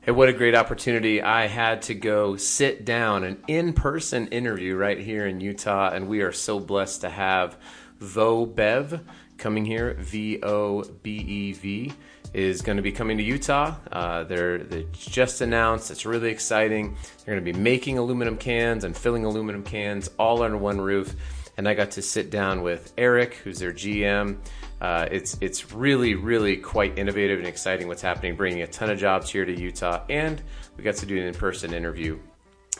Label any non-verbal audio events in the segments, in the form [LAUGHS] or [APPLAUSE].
Hey, what a great opportunity. I had to go sit down an in person interview right here in Utah, and we are so blessed to have VoBev coming here. V O B E V is going to be coming to Utah. Uh, they're, they just announced. It's really exciting. They're going to be making aluminum cans and filling aluminum cans all under one roof. And I got to sit down with Eric, who's their GM. Uh, it's it's really really quite innovative and exciting what's happening, bringing a ton of jobs here to Utah, and we got to do an in-person interview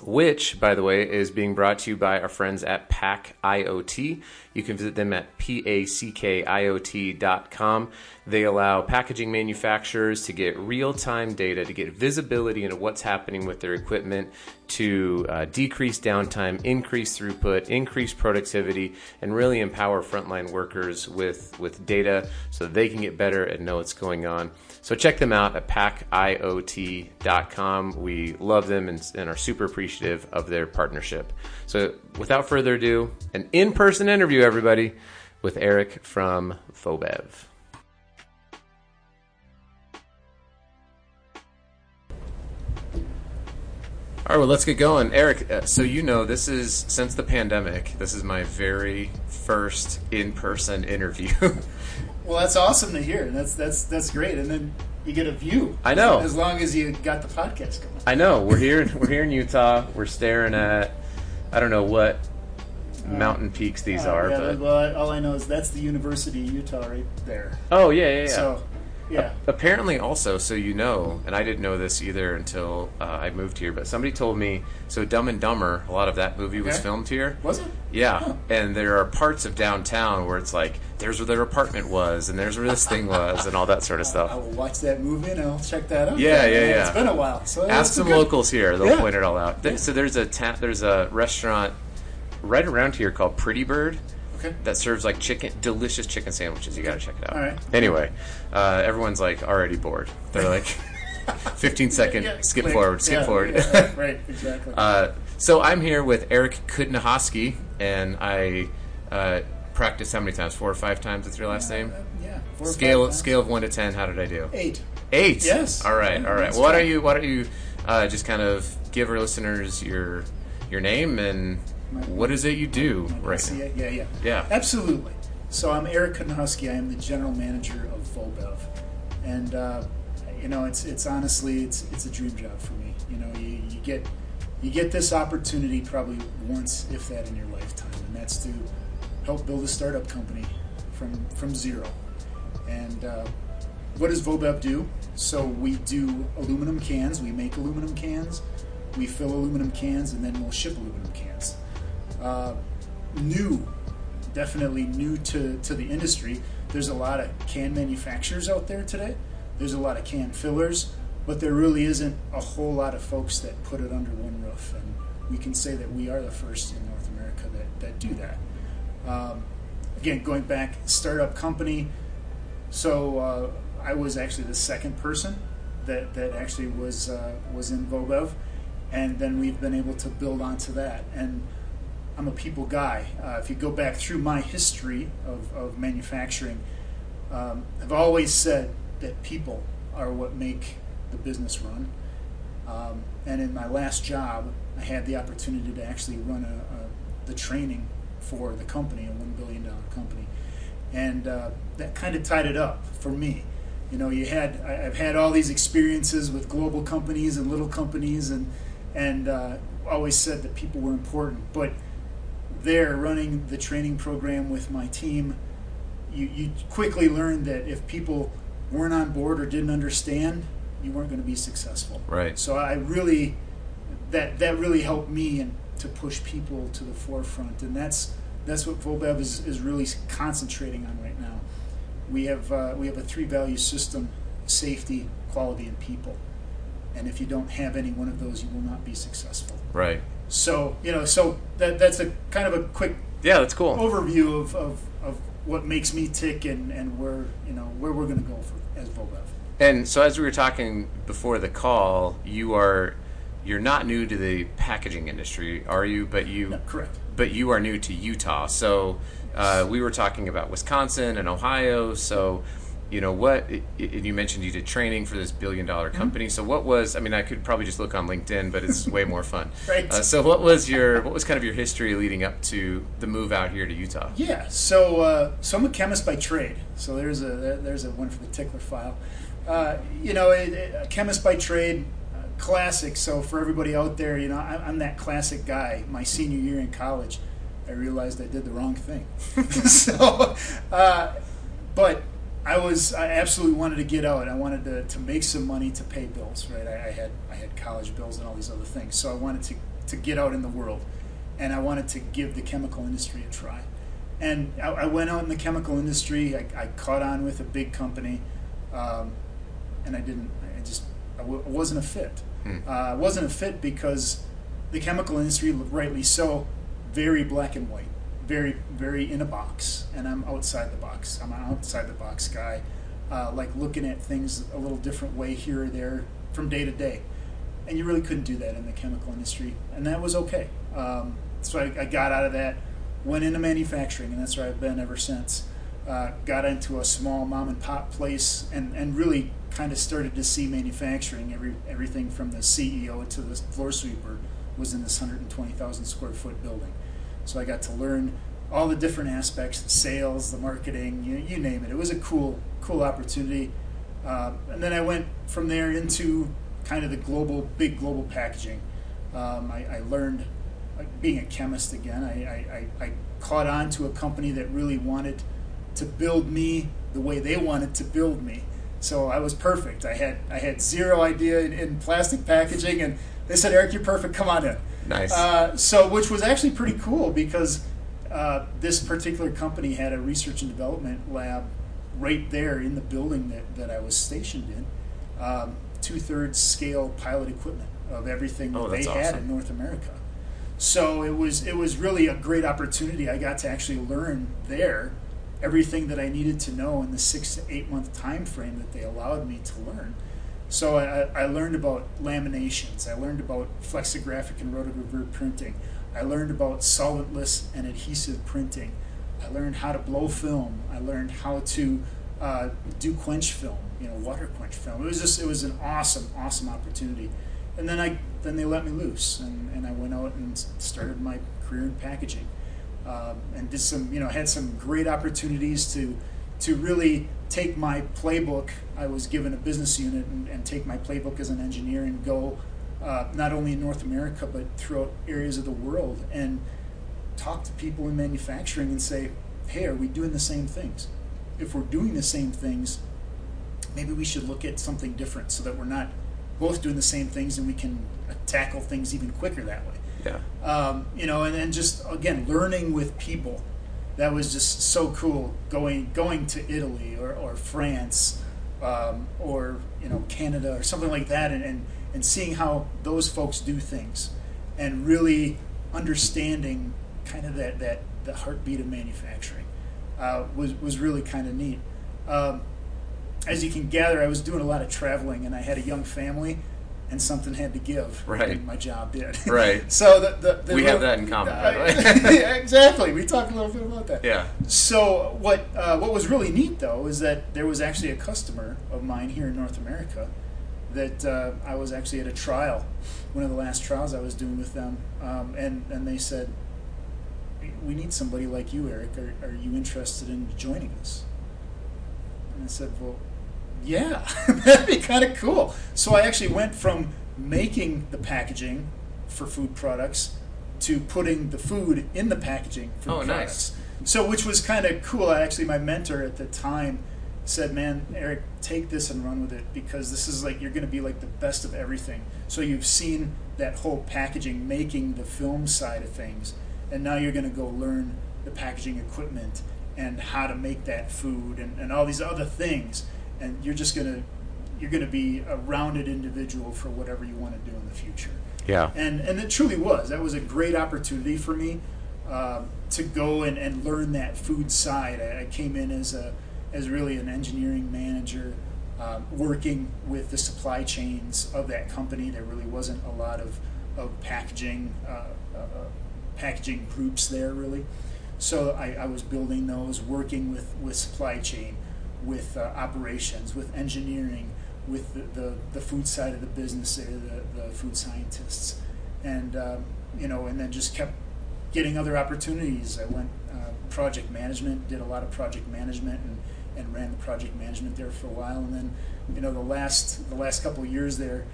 which, by the way, is being brought to you by our friends at Pack IoT. You can visit them at packiot.com. They allow packaging manufacturers to get real time data, to get visibility into what's happening with their equipment, to uh, decrease downtime, increase throughput, increase productivity, and really empower frontline workers with, with data so they can get better and know what's going on. So check them out at packiot.com. We love them and, and are super appreciative of their partnership. So without further ado, an in person interview, everybody, with Eric from VoBev. All right, well, let's get going. Eric, uh, so you know, this is since the pandemic, this is my very first in person [LAUGHS] interview. Well, that's awesome to hear. That's that's that's great. And then you get a view. I know. As long as you got the podcast going. I know. We're here. we're here in Utah. We're staring at. I don't know what uh, mountain peaks these uh, are. Yeah, but well, all I know is that's the University of Utah right there. Oh yeah, yeah, yeah. So yeah. apparently, also, so you know, and I didn't know this either until uh, I moved here, but somebody told me. So Dumb and Dumber, a lot of that movie was filmed here. Was it? Yeah, huh. and there are parts of downtown where it's like, there's where their apartment was, and there's where this thing was, and all that sort of [LAUGHS] stuff. I will watch that movie and I'll check that out. Yeah, yeah, yeah. It's been a while, so ask some good... locals here; they'll yeah. point it all out. So there's a ta- there's a restaurant right around here called Pretty Bird Okay. That serves like chicken, delicious chicken sandwiches. You got to check it out. All right. Anyway, uh, everyone's like already bored. They're like, [LAUGHS] 15 [LAUGHS] second, yeah, skip forward, skip yeah, forward. Yeah, [LAUGHS] right, exactly. Uh, so I'm here with Eric Kudnahosky, and I uh, practiced how many times? Four or five times with your last name? Uh, yeah. scale scale of one to ten. How did I do? Eight. Eight. Yes. All right. All right. Well, why don't you why don't you uh, just kind of give our listeners your your name and what is it you do right now? Yeah, yeah. Yeah. Absolutely. So I'm Eric Kudnahosky. I am the general manager of VoBev, And, uh, you know, it's, it's honestly, it's, it's a dream job for me. You know, you, you get, you get this opportunity probably once, if that, in your lifetime. And that's to help build a startup company from, from zero. And, uh, what does VoBev do? So we do aluminum cans. We make aluminum cans. We fill aluminum cans, and then we'll ship aluminum cans uh, new, definitely new to, to the industry. There's a lot of can manufacturers out there today. There's a lot of can fillers, but there really isn't a whole lot of folks that put it under one roof. And we can say that we are the first in North America that, that do that. Um, again, going back, startup company. So uh, I was actually the second person that, that actually was uh, was in VoBev, and then we've been able to build onto that. And I'm a people guy. Uh, if you go back through my history of, of manufacturing, um, I've always said that people are what make the business run. Um, and in my last job, I had the opportunity to actually run a, a the training for the company, a one billion dollar company, and uh, that kind of tied it up for me. You know, you had I, have had all these experiences with global companies and little companies, and and uh, always said that people were important, but there running the training program with my team, you, you quickly learned that if people weren't on board or didn't understand, you weren't going to be successful. Right. So I really that that really helped me and to push people to the forefront, and that's that's what VoBev is, is really concentrating on right now. We have uh, we have a three value system: safety, quality, and people. And if you don't have any one of those, you will not be successful. Right. So you know, so that that's a kind of a quick yeah, that's cool overview of, of, of what makes me tick and, and where you know where we're going to go for as VoBev. And so as we were talking before the call, you are you're not new to the packaging industry, are you? But you no, correct. But you are new to Utah. So uh, we were talking about Wisconsin and Ohio. So you know what you mentioned you did training for this billion dollar mm-hmm. company mm-hmm. so what was i mean i could probably just look on linkedin but it's way more fun. [LAUGHS] Right. Uh, so what was your what was kind of your history leading up to the move out here to utah? Yeah so uh, so i'm a chemist by trade. So there's a there's a one for the tickler file. Uh, you know a, chemist by trade uh, classic. So for everybody out there you know i'm that classic guy. My senior year in college i realized i did the wrong thing. [LAUGHS] So uh, but I was I absolutely wanted to get out. I wanted to, to make some money to pay bills. Right, I, I, had I had college bills and all these other things. So I wanted to to get out in the world, and I wanted to give the chemical industry a try. And I, I went out in the chemical industry. I, I caught on with a big company, um, and I didn't. I just I w- wasn't a fit. Hmm. Uh, I wasn't a fit because the chemical industry, rightly so, very black and white very very in a box, and I'm outside the box. I'm an outside the box guy, uh, like looking at things a little different way here or there from day to day, and you really couldn't do that in the chemical industry, and that was okay. Um, so I, I, got out of that, went into manufacturing, and that's where I've been ever since. Uh, got into a small mom and pop place, and, and really kind of started to see manufacturing. Every everything from the CEO to the floor sweeper was in this 120,000 square foot building. So I got to learn all the different aspects, the sales, the marketing, you, you name it. It was a cool, cool opportunity. Uh, and then I went from there into kind of the global, big global packaging. Um, I, I, learned, being a chemist again, I, I, I, caught on to a company that really wanted to build me the way they wanted to build me. So I was perfect. I had I had zero idea in, in plastic packaging, and they said, "Eric, you're perfect. Come on in." Nice. Uh, so, which was actually pretty cool because uh, this particular company had a research and development lab right there in the building that, that I was stationed in. Um, Two thirds scale pilot equipment of everything that oh, they awesome. had in North America. So it was it was really a great opportunity. I got to actually learn there everything that I needed to know in the six to eight month time frame that they allowed me to learn. So I, I learned about laminations. I learned about flexographic and rotogravure printing. I learned about solventless and adhesive printing. I learned how to blow film. I learned how to uh, do quench film, you know, water quench film. It was just, it was an awesome, awesome opportunity. And then I, then they let me loose, and, and I went out and started my career in packaging, uh, and did some, you know, had some great opportunities to, to really take my playbook. I was given a business unit and, and take my playbook as an engineer and go uh, not only in North America but throughout areas of the world and talk to people in manufacturing and say, hey, are we doing the same things? If we're doing the same things, maybe we should look at something different so that we're not both doing the same things and we can tackle things even quicker that way. Yeah. Um, you know, and then just again learning with people that was just so cool going going to Italy or, or France um, or you know Canada or something like that and, and, and seeing how those folks do things and really understanding kind of that, that the heartbeat of manufacturing uh, was, was really kind of neat. Um, as you can gather, I was doing a lot of traveling and I had a young family and something had to give. Right. my job did. [LAUGHS] Right. so the, the, the we little, have that in common. Uh, [LAUGHS] exactly. We talked a little bit about that. Yeah. So what uh, what was really neat though is that there was actually a customer of mine here in North America that uh, I was actually at a trial, one of the last trials I was doing with them, um, and and they said, "We need somebody like you, Eric. Are, are you interested in joining us?" And I said, "Well." Yeah, [LAUGHS] that'd be kind of cool. So I actually went from making the packaging for food products to putting the food in the packaging for oh, products. Nice. So, which was kind of cool. I Actually, my mentor at the time said, "Man, Eric, take this and run with it because this is like you're going to be like the best of everything." So you've seen that whole packaging, making the film side of things, and now you're going to go learn the packaging equipment and how to make that food and, and all these other things and you're just gonna you're gonna be a rounded individual for whatever you want to do in the future. Yeah. And and it truly was. That was a great opportunity for me uh, to go and, and learn that food side. I, I, came in as a as really an engineering manager. Uh, working with the supply chains of that company, there really wasn't a lot of, of packaging uh, uh, uh packaging groups there really. So I, I was building those, working with, with supply chain, with uh, operations, with engineering, with the, the, the, food side of the business, there, the, the food scientists, and um, you know, and then just kept getting other opportunities. I went uh, project management, did a lot of project management, and, and ran the project management there for a while, and then you know the last the last couple of years there.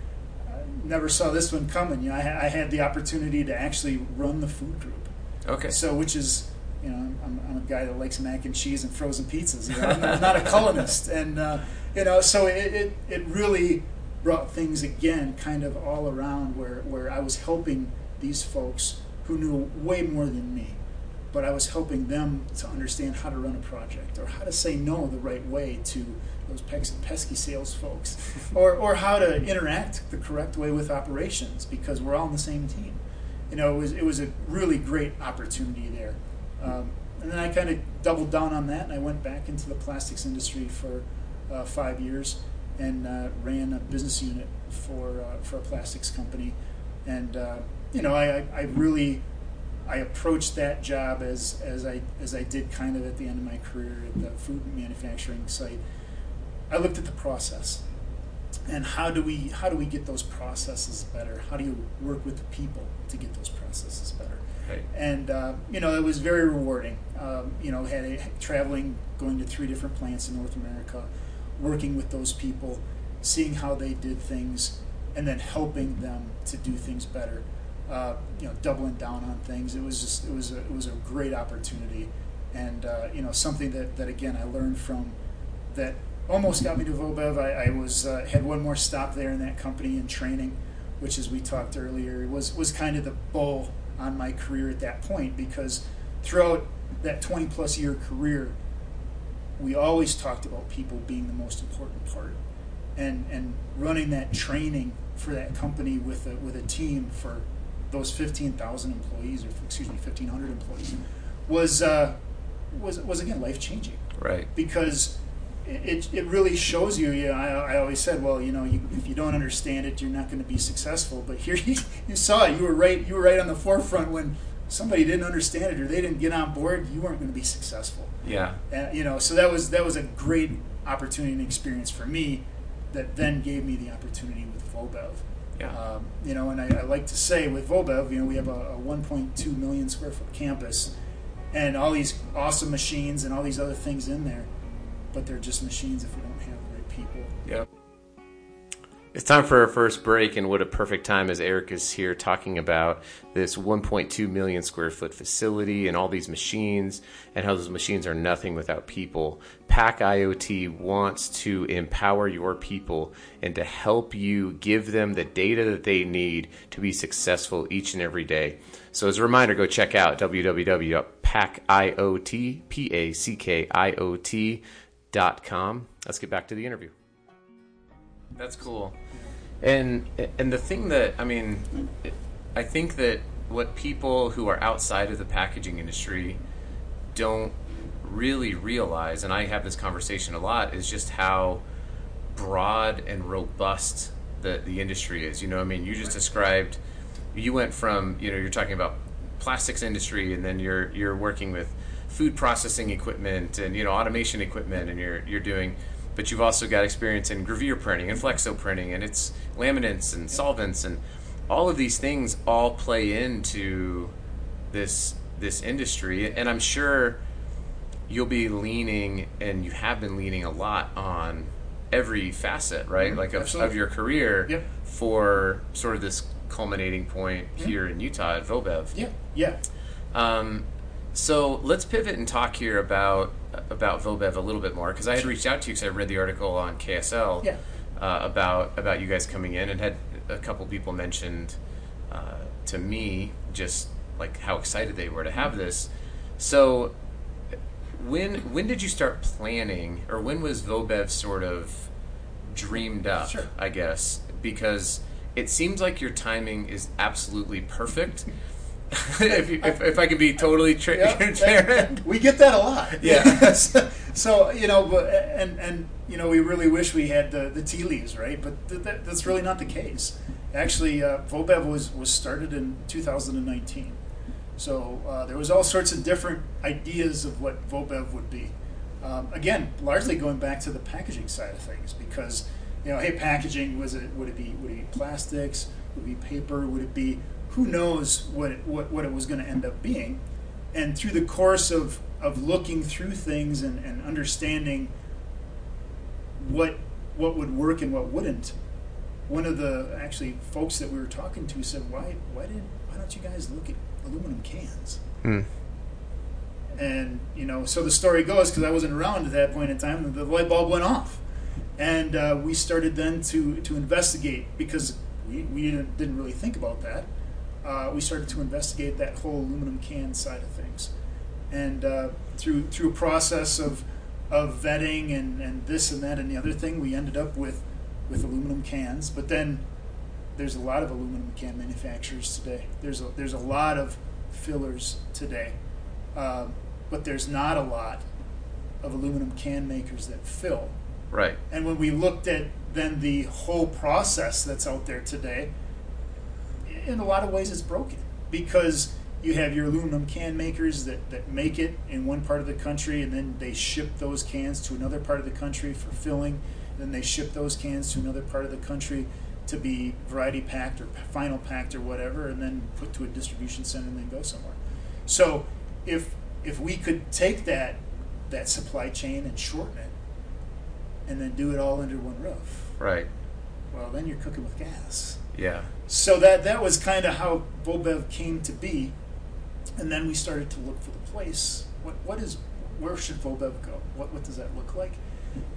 I never saw this one coming. You know, I, I had the opportunity to actually run the food group. Okay. So, which is you know, I'm, I'm, a guy that likes mac and cheese and frozen pizzas. You know, I'm not a colonist, [LAUGHS] and uh, you know, so it, it, it really brought things again, kind of all around where where I was helping these folks who knew way more than me, but I was helping them to understand how to run a project or how to say no the right way to those pesky sales folks, [LAUGHS] or or how to interact the correct way with operations because we're all on the same team. You know, it was it was a really great opportunity there. Um, and then I kind of doubled down on that, and I went back into the plastics industry for uh, five years and uh, ran a business unit for uh, for a plastics company. And uh, you know, I, I really I approached that job as as I as I did kind of at the end of my career at the food manufacturing site. I looked at the process and how do we how do we get those processes better? How do you work with the people to get those processes better? Right. And uh, you know, it was very rewarding. Um, you know, had a, traveling, going to three different plants in North America, working with those people, seeing how they did things, and then helping them to do things better. Uh, you know, doubling down on things. It was just it was a, it was a great opportunity, and uh, you know something that, that again I learned from that almost got me to Vobev. I, I was uh, had one more stop there in that company in training, which as we talked earlier was was kind of the bow on my career at that point because throughout that 20 plus year career, we always talked about people being the most important part. And, and running that training for that company with a, with a team for those 15,000 employees, or excuse me, 1,500 employees, was, uh, was, was again life changing. Right. Because it, it really shows you. You know, I, I always said, well, you know, you, if you don't understand it, you're not going to be successful. But here, [LAUGHS] you, you saw it. You were right. You were right on the forefront when somebody didn't understand it or they didn't get on board. You weren't going to be successful. Yeah. And, you know, so that was that was a great opportunity and experience for me, that then gave me the opportunity with Vobev. Yeah. Um, you know, and I, I, like to say with Vobev, you know, we have a, a 1.2 million square foot campus, and all these awesome machines and all these other things in there but they're just machines if we don't have the right people. Yep. It's time for our first break, and what a perfect time as Eric is here talking about this 1.2 million square foot facility and all these machines, and how those machines are nothing without people. Pack IoT wants to empower your people and to help you give them the data that they need to be successful each and every day. So, as a reminder, go check out www.packiot, Com. Let's get back to the interview. That's cool. And and the thing that I mean, I think that what people who are outside of the packaging industry don't really realize, and I have this conversation a lot, is just how broad and robust the the industry is. You know, I mean, you just described. You went from you know you're talking about plastics industry, and then you're you're working with food processing equipment and you know automation equipment, and you're you're doing, but you've also got experience in gravure printing and flexo printing, and it's laminates and solvents and all of these things all play into this this industry, and I'm sure you'll be leaning and you have been leaning a lot on every facet, right? Mm-hmm. Like of, of, your career yep. for sort of this culminating point mm-hmm. here in Utah at Vobev. Yeah, yeah. Um, so let's pivot and talk here about about Vobev a little bit more because I had reached out to you because I read the article on KSL yeah. uh, about about you guys coming in and had a couple people mentioned uh, to me just like how excited they were to have this. So when when did you start planning, or when was Vobev sort of dreamed up? Sure. I guess because it seems like your timing is absolutely perfect. [LAUGHS] [LAUGHS] if, you, if, if, I could be totally tra- yeah, [LAUGHS] transparent. We get that a lot. [LAUGHS] Yeah. so, you know, but, and, and, you know, we really wish we had the, the tea leaves, right? But th- that, that's really not the case. Actually, uh, Vobev was, was started in 2019. So uh, there was all sorts of different ideas of what Vobev would be. Um, again, largely going back to the packaging side of things, because you know, hey, packaging was it would it be would it be plastics? Would it be paper? Would it be who knows what it, what what it was going to end up being? And through the course of of looking through things and, and understanding what what would work and what wouldn't, one of the actually folks that we were talking to said, "Why why did why don't you guys look at aluminum cans?" Hmm. And you know, so the story goes because I wasn't around at that point in time. The light bulb went off, and uh, we started then to to investigate because we, we didn't, didn't really think about that. Uh, we started to investigate that whole aluminum can side of things, and uh, through through a process of of vetting and, and this and that and the other thing, we ended up with with aluminum cans. But then there's a lot of aluminum can manufacturers today. There's a, there's a lot of fillers today, um, but there's not a lot of aluminum can makers that fill. Right. And when we looked at then the whole process that's out there today, in a lot of ways it's broken because you have your aluminum can makers that, that make it in one part of the country and then they ship those cans to another part of the country for filling. Then they ship those cans to another part of the country to be variety packed or final packed or whatever, and then put to a distribution center and then go somewhere. So if if we could take that that supply chain and shorten it, and then do it all under one roof, Right. well, then you're cooking with gas. Yeah. So that that was kind of how Vobev came to be, and then we started to look for the place. What what is where should Vobev go? What what does that look like?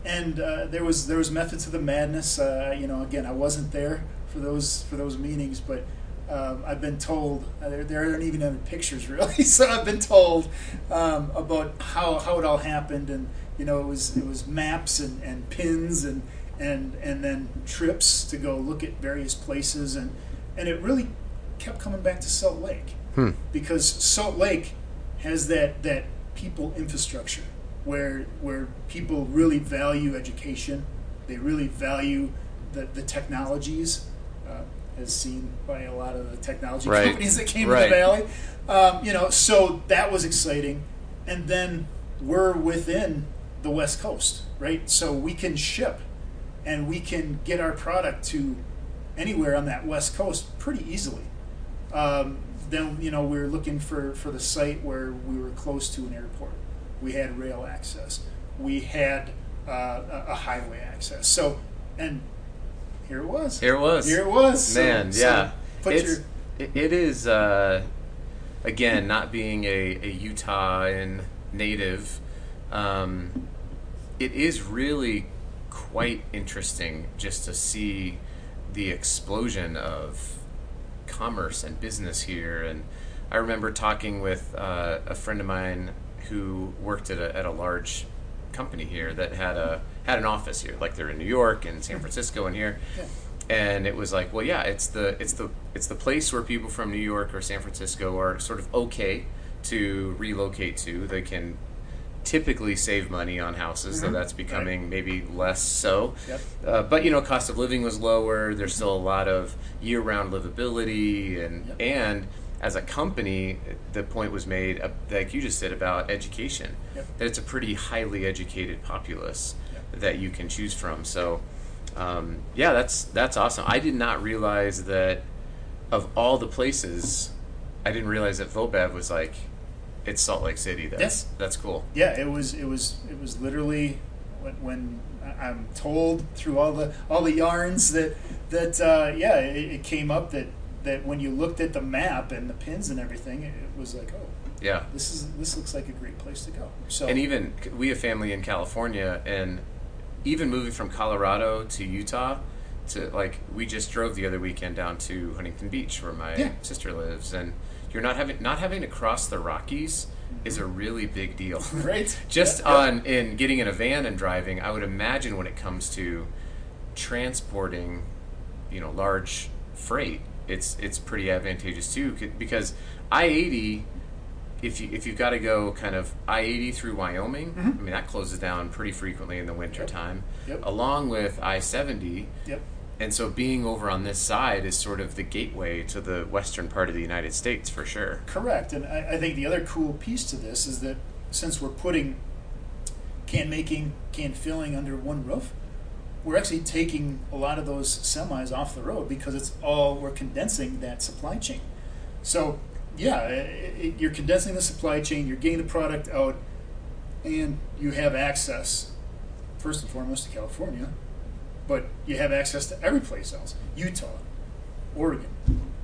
And uh, there was there was method to the madness. Uh, you know, again, I wasn't there for those for those meetings, but um, I've been told uh, there, there aren't even any pictures [LAUGHS] really. so I've been told um, about how how it all happened, and you know, it was it was maps and, and pins and and and then trips to go look at various places, and and it really kept coming back to Salt Lake Hmm. because Salt Lake has that that people infrastructure where where people really value education, they really value the, the technologies, uh, as seen by a lot of the technology Right. companies that came Right. to the valley. Um, you know, so that was exciting, and then we're within the West Coast, right? So we can ship, and we can get our product to anywhere on that West Coast pretty easily. Um, then you know we were looking for for the site where we were close to an airport. We had rail access. We had uh, a, highway access. So and here it was. Here it was. Here it was. Man, so yeah. put it's, your it- it is, uh, again, not being a, a Utah native, um, it is really quite interesting just to see the explosion of commerce and business here. And I remember talking with uh, a friend of mine who worked at a, at a large company here that had a had an office here, like they're in New York and San Francisco and here. Yeah. And it was like, well, yeah, it's the it's the it's the place where people from New York or San Francisco are sort of okay to relocate to. They can typically save money on houses, though Mhm. that's becoming maybe less so. Yep. Uh, but you know, cost of living was lower. There's still a lot of year-round livability, and Yep. and as a company, the point was made, uh, like you just said about education, Yep. that it's a pretty highly educated populace that you can choose from. So, um, yeah, that's that's awesome. I did not realize that of all the places, I didn't realize that Vobev was like, it's Salt Lake City. That's that's cool. yeah, it was it was it was literally when, when I'm told through all the all the yarns that that uh, yeah it, it came up that that when you looked at the map and the pins and everything it, it was like oh Yeah. this is this looks like a great place to go so And even we have family in California, and even moving from Colorado to Utah, to like we just drove the other weekend down to Huntington Beach where my Yeah. sister lives, and you're not having not having to cross the Rockies is a really big deal. [LAUGHS] right [LAUGHS] just Yeah, yeah. on in getting in a van and driving, I would imagine when it comes to transporting, you know, large freight, it's it's pretty advantageous too because I eighty. If you if you've got to go kind of I eighty through Wyoming, Mhm. I mean that closes down pretty frequently in the winter Yep. time, Yep. along with I seventy, yep and so being over on this side is sort of the gateway to the western part of the United States for sure. Correct, and I, I think the other cool piece to this is that since we're putting can making, can filling under one roof, we're actually taking a lot of those semis off the road because it's all we're condensing that supply chain. So yeah, it, it, you're condensing the supply chain, you're getting the product out, and you have access first and foremost to California, but you have access to every place else, Utah, Oregon,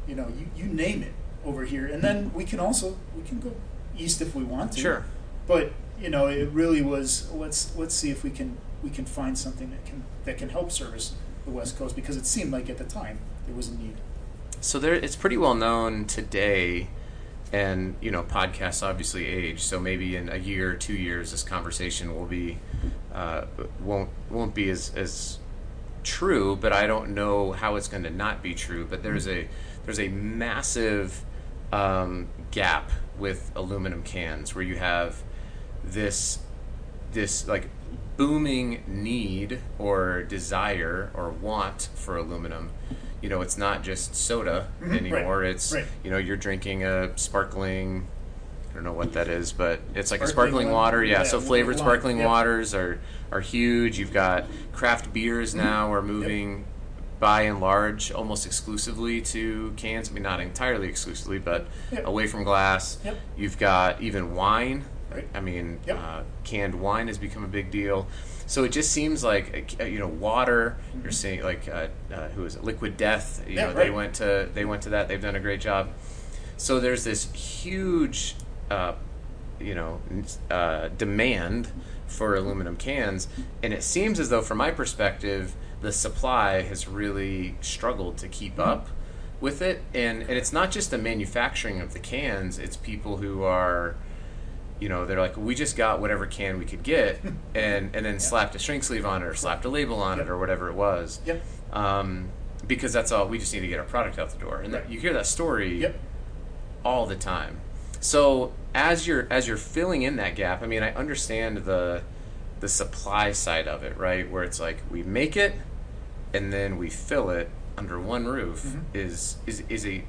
you know, you, you name it over here, and then we can also we can go east if we want to. Sure. But you know, it really was let's let's see if we can we can find something that can that can help service the West Coast because it seemed like at the time there was a need. So there, it's pretty well known today, and you know, podcasts obviously age. So maybe in a year, or two years, this conversation will be uh, won't won't be as as true. But I don't know how it's going to not be true. But there's a there's a massive um, gap with aluminum cans where you have this this like booming need or desire or want for aluminum you know it's not just soda Mhm, anymore right, it's right. you know you're drinking a sparkling I don't know what that is, but it's like a Sparkling sparkling water, water. Yeah, yeah, so flavored lime, sparkling yep. waters are are huge. You've got craft beers now are moving by and large almost exclusively to cans. I mean, not entirely exclusively, but Yep. away from glass. Yep. You've got even wine. Right. I mean, Yep. uh, canned wine has become a big deal. So it just seems like uh, you know water. You're seeing like uh, uh, who is it? Liquid Death. You Mm-hmm. Yeah, know, they went to they went to that. They've done a great job. So there's this huge, uh, you know, uh, demand for aluminum cans, and it seems as though, from my perspective, the supply has really struggled to keep Mm-hmm. up with it. And and it's not just the manufacturing of the cans; it's people who are you know, they're like, we just got whatever can we could get, [LAUGHS] and and then slapped a shrink sleeve on it or slapped a label on Yep. it or whatever it was, Yep. um, because that's all. We just need to get our product out the door, and that, you hear that story Yep. all the time. So as you're as you're filling in that gap, I mean, I understand the the supply side of it, right? Where it's like we make it, and then we fill it under one roof Mhm. is is is a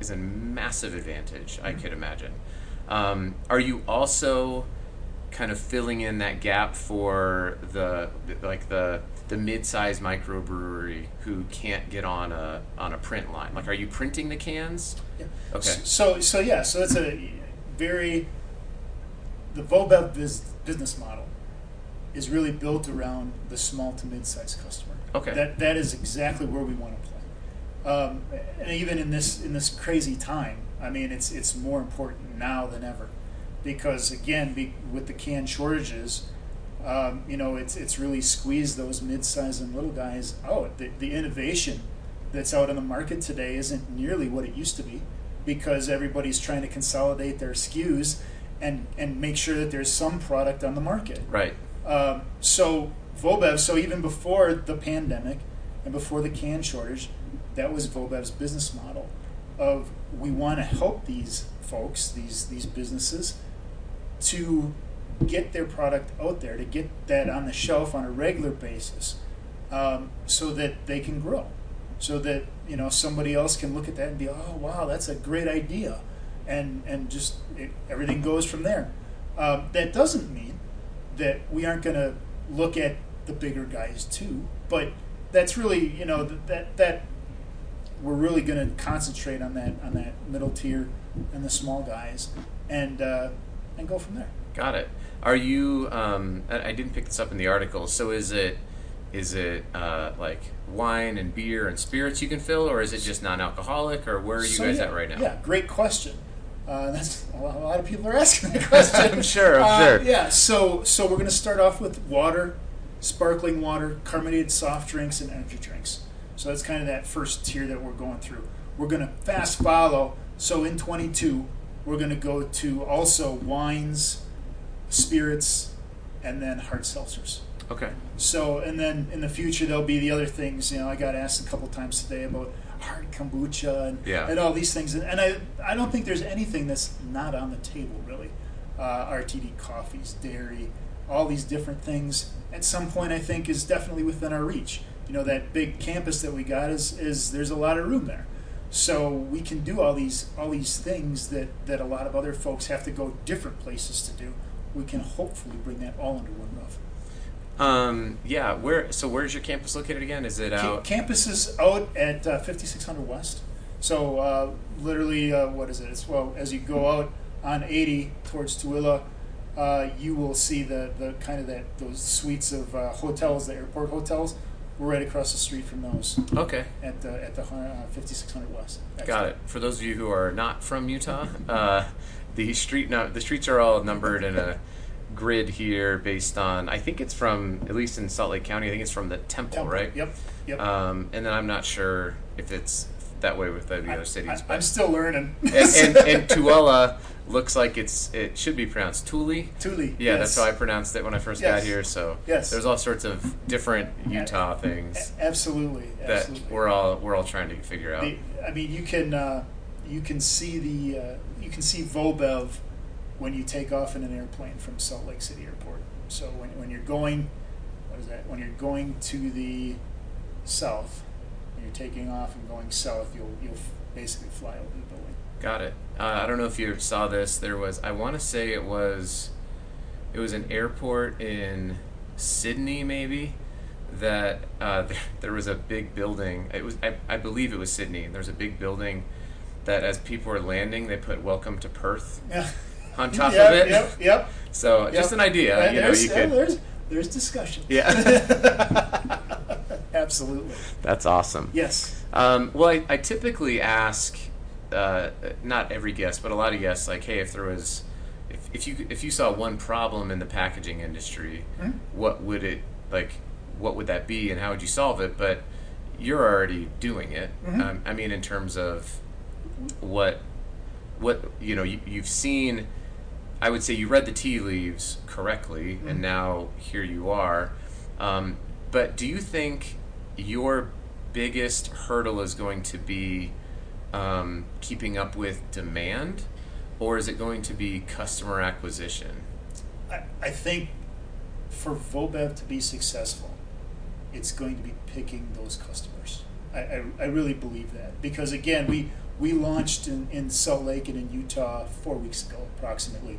is a massive advantage. I Mm-hmm. could imagine. Um, are you also kind of filling in that gap for the like the the mid-sized microbrewery who can't get on a on a print line? Like, are you printing the cans? Yeah. Okay. So so yeah, so that's a very the Vobev business model is really built around the small to mid-sized customer. Okay. That that is exactly where we want to play. Um, and even in this in this crazy time, I mean, it's it's more important now than ever, because again, be, with the can shortages, um, you know, it's it's really squeezed those mid-sized and little guys out. The, the innovation that's out in the market today isn't nearly what it used to be, because everybody's trying to consolidate their SKUs and and make sure that there's some product on the market. Right. Um, so Vobev, so even before the pandemic and before the can shortage, that was Vobev's business model of we want to help these folks, these these businesses, to get their product out there, to get that on the shelf on a regular basis, um, so that they can grow, so that you know somebody else can look at that and be, oh wow, that's a great idea, and and just it, everything goes from there. Um, that doesn't mean that we aren't going to look at the bigger guys too, but that's really you know th- that that we're really going to concentrate on that on that middle tier and the small guys, and uh, and go from there. Got it. Are you? Um, I didn't pick this up in the article. So is it? Is it uh, like wine and beer and spirits you can fill, or is it just non-alcoholic, or where are you So, guys yeah, at right now? Yeah, great question. Uh, [LAUGHS] that's a lot, of people are asking that question. [LAUGHS] I'm sure, I'm Uh, sure. Yeah, so so we're going to start off with water, sparkling water, carbonated soft drinks, and energy drinks. So that's kind of that first tier that we're going through. We're going to fast follow. So in 22, we're going to go to also wines, spirits, and then hard seltzers. Okay. So, and then in the future, there'll be the other things. You know, I got asked a couple times today about hard kombucha and, Yeah. and all these things. And, and I, I don't think there's anything that's not on the table, really. Uh, RTD coffees, dairy, all these different things. At some point, I think is definitely within our reach. You know, that big campus that we got is, is there's a lot of room there. So we can do all these all these things that, that a lot of other folks have to go different places to do. We can hopefully bring that all under one roof. Um, yeah, where? So where's your campus located again? Is it out? campus is out at uh, 5600 West. So uh, literally, uh, what is it? It's well as you go out on 80 towards Tooele, uh, you will see the, the kind of that those suites of uh, hotels, the airport hotels. We're right across the street from those Okay, at the at the uh, 5600 West. got it. For those of you who are not from Utah, uh, the street no, the streets are all numbered in a grid here based on I think it's from at least in Salt Lake County. I think it's from the temple, Temple. right? Yep. Yep. Um, and then I'm not sure if it's that way with the other cities, I, but am still learning. and, and, and [LAUGHS] Tooele looks like it's it should be pronounced Thule. Thule. Yeah, yes. that's how I pronounced it when I first got here. So Yes. there's all sorts of different Utah things A- absolutely. that absolutely. we're all we're all trying to figure out. The, I mean, you can uh, you can see the uh, you can see Vobev when you take off in an airplane from Salt Lake City Airport. So when, when you're going, what is that? When you're going to the south, you're taking off and going south, you'll you'll basically fly over the building. Got it. Uh, I don't know if you saw this. There was I want to say it was it was an airport in Sydney maybe that uh, [LAUGHS] there, there was a big building. It was I, I believe it was Sydney. There was a big building that as people were landing, they put "Welcome to Perth" Yeah. on top yep, of it. Yep. Yep. So yep. just an idea. Uh, you know, there's, you could. there's there's discussion. Yeah. [LAUGHS] Absolutely. That's awesome. Yes. Um, well, I, I typically ask, uh, not every guest, but a lot of guests, like, hey, if there was, if, if you if you saw one problem in the packaging industry, Mhm. what would it like? What would that be, and how would you solve it? But you're already doing it. Mhm. Um, I mean, in terms of what, what you know, you, you've seen. I would say you read the tea leaves correctly, Mhm. and now here you are. Um, but do you think your biggest hurdle is going to be um, keeping up with demand, or is it going to be customer acquisition? I, I think for Vobev to be successful, it's going to be picking those customers. I, I, I really believe that because again, we we launched in, in Salt Lake and in Utah four weeks ago, approximately,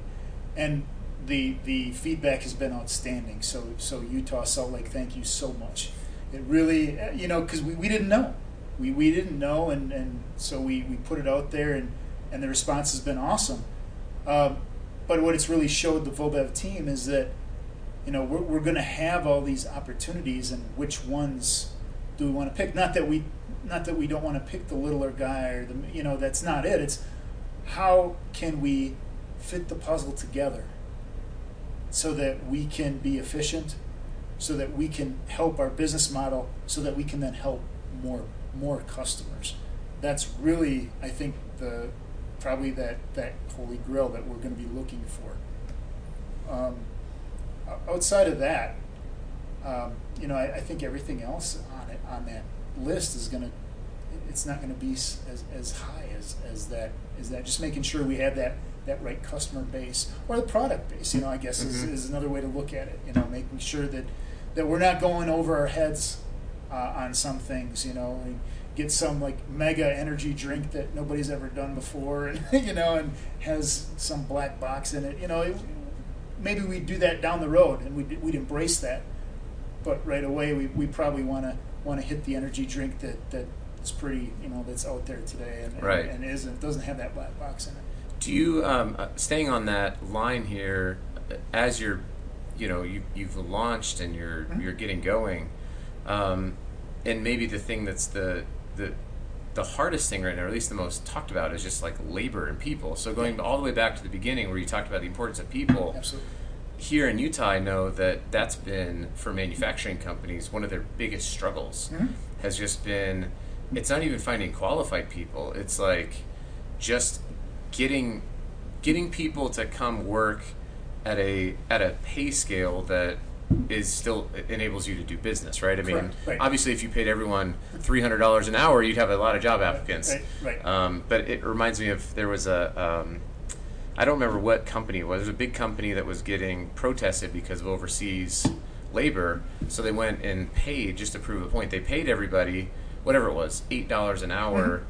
and the the feedback has been outstanding. So so Utah, Salt Lake, thank you so much. It really, uh, you know, because we, we didn't know, we, we didn't know, and, and so we, we put it out there, and, and the response has been awesome. Um, but what it's really showed the Vobev team is that, you know, we're, we're going to have all these opportunities, and which ones do we want to pick? Not that we, not that we don't want to pick the littler guy or the, you know, that's not it. It's how can we fit the puzzle together so that we can be efficient, so that we can help our business model, so that we can then help more more customers. That's really, I think, the probably that that holy grail that we're going to be looking for. Um, outside of that, um, you know, I, I think everything else on it on that list is going to it's not going to be as, as high as, as that is that just making sure we have that that right customer base or the product base you know i guess Mhm. is, is another way to look at it you know making sure that that we're not going over our heads uh, on some things you know and get some like mega energy drink that nobody's ever done before [LAUGHS] and you know and has some black box in it you know it, maybe we do that down the road and we'd, we'd embrace that but right away we, we probably want to want to hit the energy drink that that is pretty you know that's out there today and, Right. and, and isn't doesn't have that black box in it. Do you, um, uh, staying on that line here, uh, as you're, you know, you, you've launched and you're Mhm. you're getting going, um, and maybe the thing that's the the the hardest thing right now, or at least the most talked about, is just like labor and people. So going all the way back to the beginning, where you talked about the importance of people, Absolutely. here in Utah, I know that that's been for manufacturing companies one of their biggest struggles. Mhm. Has just been, it's not even finding qualified people. It's like just getting getting people to come work at a at a pay scale that is still enables you to do business, right? I mean, Correct, right. obviously, if you paid everyone three hundred dollars an hour, you'd have a lot of job applicants. Right, right. Um, but it reminds me of there was a um, I don't remember what company it was. It was a big company that was getting protested because of overseas labor. So they went and paid just to prove a point. They paid everybody whatever it was, eight dollars an hour,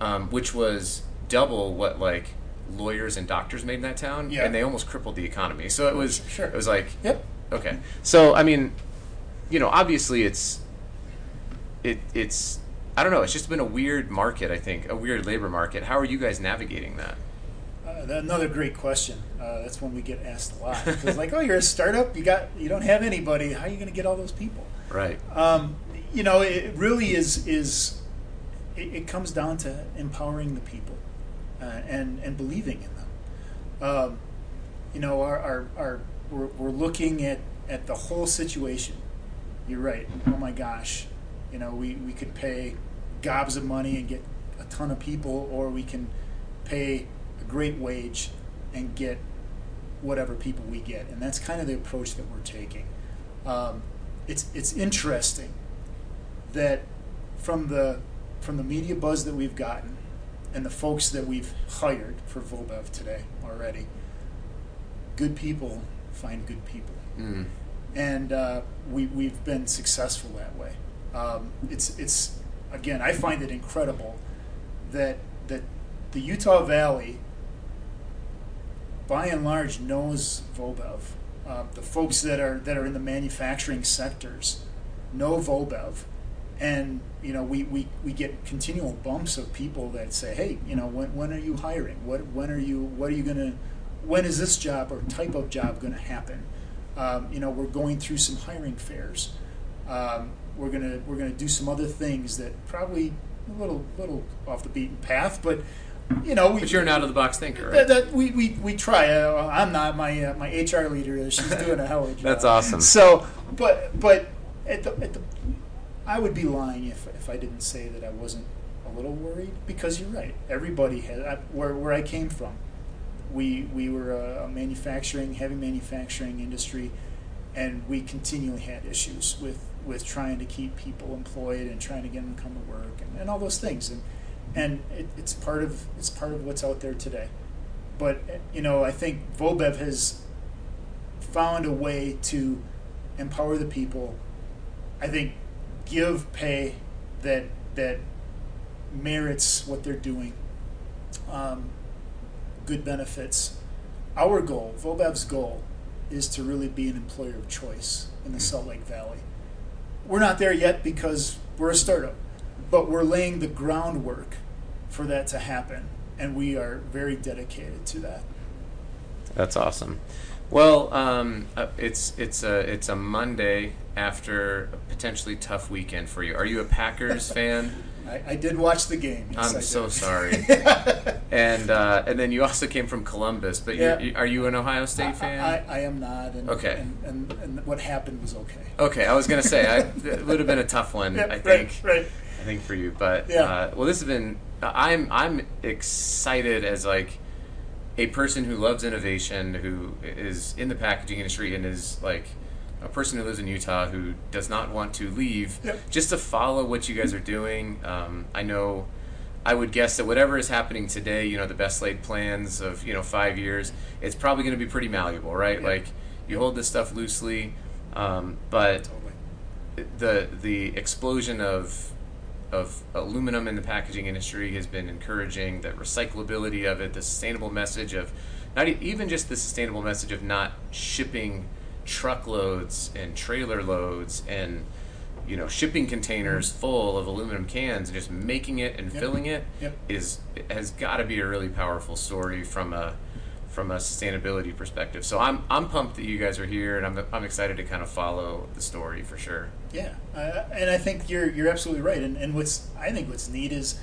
um, which was double what like lawyers and doctors made in that town, Yeah. and they almost crippled the economy. So it was Sure. it was like Yep. Okay. So I mean, you know, obviously it's it it's I don't know. It's just been a weird market. I think a weird labor market. How are you guys navigating that? Uh, another great question. Uh, that's one we get asked a lot. It's like, oh, you're a startup. You got you don't have anybody. How are you going to get all those people? Right. Um, you know, it really is is it, it comes down to empowering the people uh, and and believing in them. Um, you know, our, our, our we're, we're looking at, at the whole situation. You're right. Oh my gosh, you know, we, we could pay gobs of money and get a ton of people, or we can pay a great wage and get whatever people we get, and that's kind of the approach that we're taking. Um, it's it's interesting that from the from the media buzz that we've gotten and the folks that we've hired for Vobev today already, good people find good people, Mm. and uh, we we've been successful that way. Um, it's it's again, I find it incredible that that the Utah Valley, by and large, knows Vobev. Uh, the folks that are that are in the manufacturing sectors know Vobev, and you know we, we, we get continual bumps of people that say, hey, you know, when, when are you hiring? What when are you what are you gonna when is this job or type of job going to happen? Um, you know, we're going through some hiring fairs. Um, we're gonna we're gonna do some other things that probably a little little off the beaten path, but you know, we, But you're an out of the box thinker, that, right? that we, we, we try. Uh, I'm not my uh, my HR leader. is. She's doing a hell of a [LAUGHS] job. That's awesome. So, but but at the, at the I would be lying if if I didn't say that I wasn't a little worried because you're right. Everybody has I, where where I came from. We we were a, manufacturing heavy manufacturing industry, and we continually had issues with with trying to keep people employed and trying to get them to come to work and, and all those things and and it, it's part of it's part of what's out there today. But you know, I think Vobev has found a way to empower the people. I think give pay that that merits what they're doing. Um, good benefits. Our goal, Vobev's goal, is to really be an employer of choice in the Salt Lake Valley. We're not there yet because we're a startup, but we're laying the groundwork for that to happen, and we are very dedicated to that. That's awesome. Well, um, uh, it's it's a it's a Monday after a potentially tough weekend for you. Are you a Packers [LAUGHS] fan? I, I did watch the game. Yes, I'm so sorry. [LAUGHS] and uh, and then you also came from Columbus, but Yeah. you're, you, an Ohio I, State fan? I, I am not. And, Okay. And, and, and what happened was okay. okay, I was gonna say I, [LAUGHS] it would have been a tough one. Yeah, I think. Right. Right. I think for you, but Yeah. uh, well, this has been. I'm I'm excited as like a person who loves innovation, who is in the packaging industry, and is like a person who lives in Utah who does not want to leave, Yep. just to follow what you guys are doing. Um, I know. I would guess that whatever is happening today, you know, the best laid plans of you know five years, it's probably going to be pretty malleable, right? Yeah. Like you hold this stuff loosely, um, but Totally. the the explosion of of aluminum in the packaging industry has been encouraging. The recyclability of it, the sustainable message of not even just the sustainable message of not shipping truckloads and trailer loads and you know shipping containers full of aluminum cans and just making it and Yep. filling it Yep. is has got to be a really powerful story from a from a sustainability perspective. So I'm I'm pumped that you guys are here and I'm I'm excited to kind of follow the story for sure. Yeah, uh, and I think you're you're absolutely right. And, and what's I think what's neat is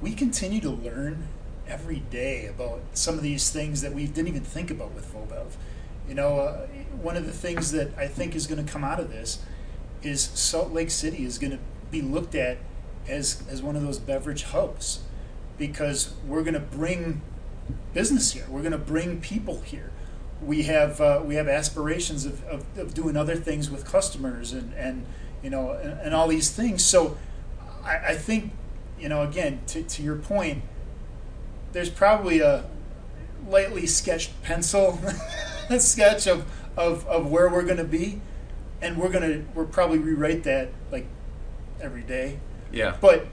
we continue to learn every day about some of these things that we didn't even think about with Vobev. You know, uh, one of the things that I think is going to come out of this is Salt Lake City is going to be looked at as as one of those beverage hubs because we're going to bring business here. We're going to bring people here. We have uh, we have aspirations of, of, of doing other things with customers and, and you know and, and all these things. So I, I think you know again to, to your point, there's probably a lightly sketched pencil [LAUGHS] sketch of, of, of where we're going to be, and we're going to we're probably rewrite that like every day. Yeah. But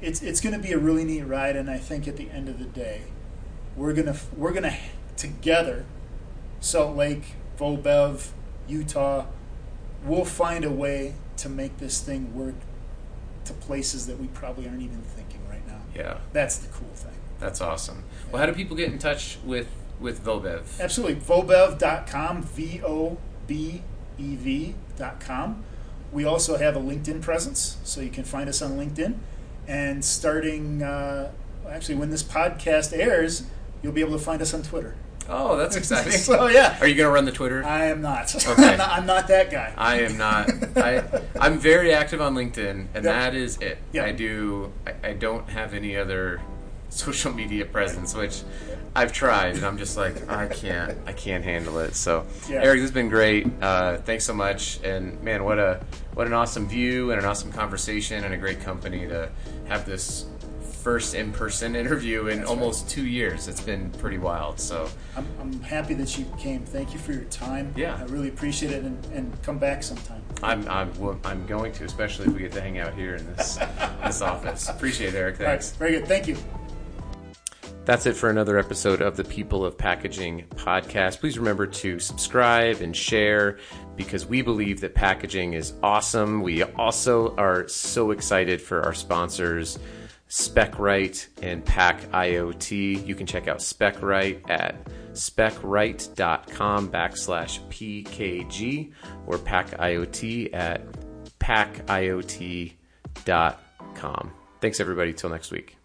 it's it's going to be a really neat ride, and I think at the end of the day, we're gonna we're gonna together, Salt Lake, Vobev, Utah, we'll find a way to make this thing work to places that we probably aren't even thinking right now. Yeah, That's the cool thing. that's awesome. Well, how do people get in touch with with Vobev? Absolutely. Vobev.com, V O B E V.com. We also have a LinkedIn presence, so you can find us on LinkedIn. And starting, uh, actually, when this podcast airs, you'll be able to find us on Twitter. Oh, that's exciting. [LAUGHS] so, yeah. Are you going to run the Twitter? I am not. [LAUGHS] Okay. I'm not. I'm not that guy. I am not. I I'm very active on LinkedIn, and Yep. that is it. Yep. I do. I, I don't have any other [LAUGHS] social media presence, which I've tried, and I'm just like I can't. I can't handle it. So, Yeah. Eric, this has been great. Uh, thanks so much, and man, what a what an awesome view and an awesome conversation and a great company to have this first in-person [LAUGHS] interview in That's almost two years. It's been pretty wild. So, I'm, I'm happy that you came. Thank you for your time. Yeah. I really appreciate it, and, and come back sometime. I'm I'm well, I'm going to, especially if we get to hang out here in this [LAUGHS] this office. Appreciate it, Eric. All right. Thanks. Very good. Thank you. That's it for another episode of the People of Packaging podcast. Please remember to subscribe and share because we believe that packaging is awesome. We also are so excited for our sponsors, SpecRite and Pack IoT. You can check out SpecRite at specrite.com backslash PKG or Pack IoT at packiot.com. Thanks, everybody. Till next week.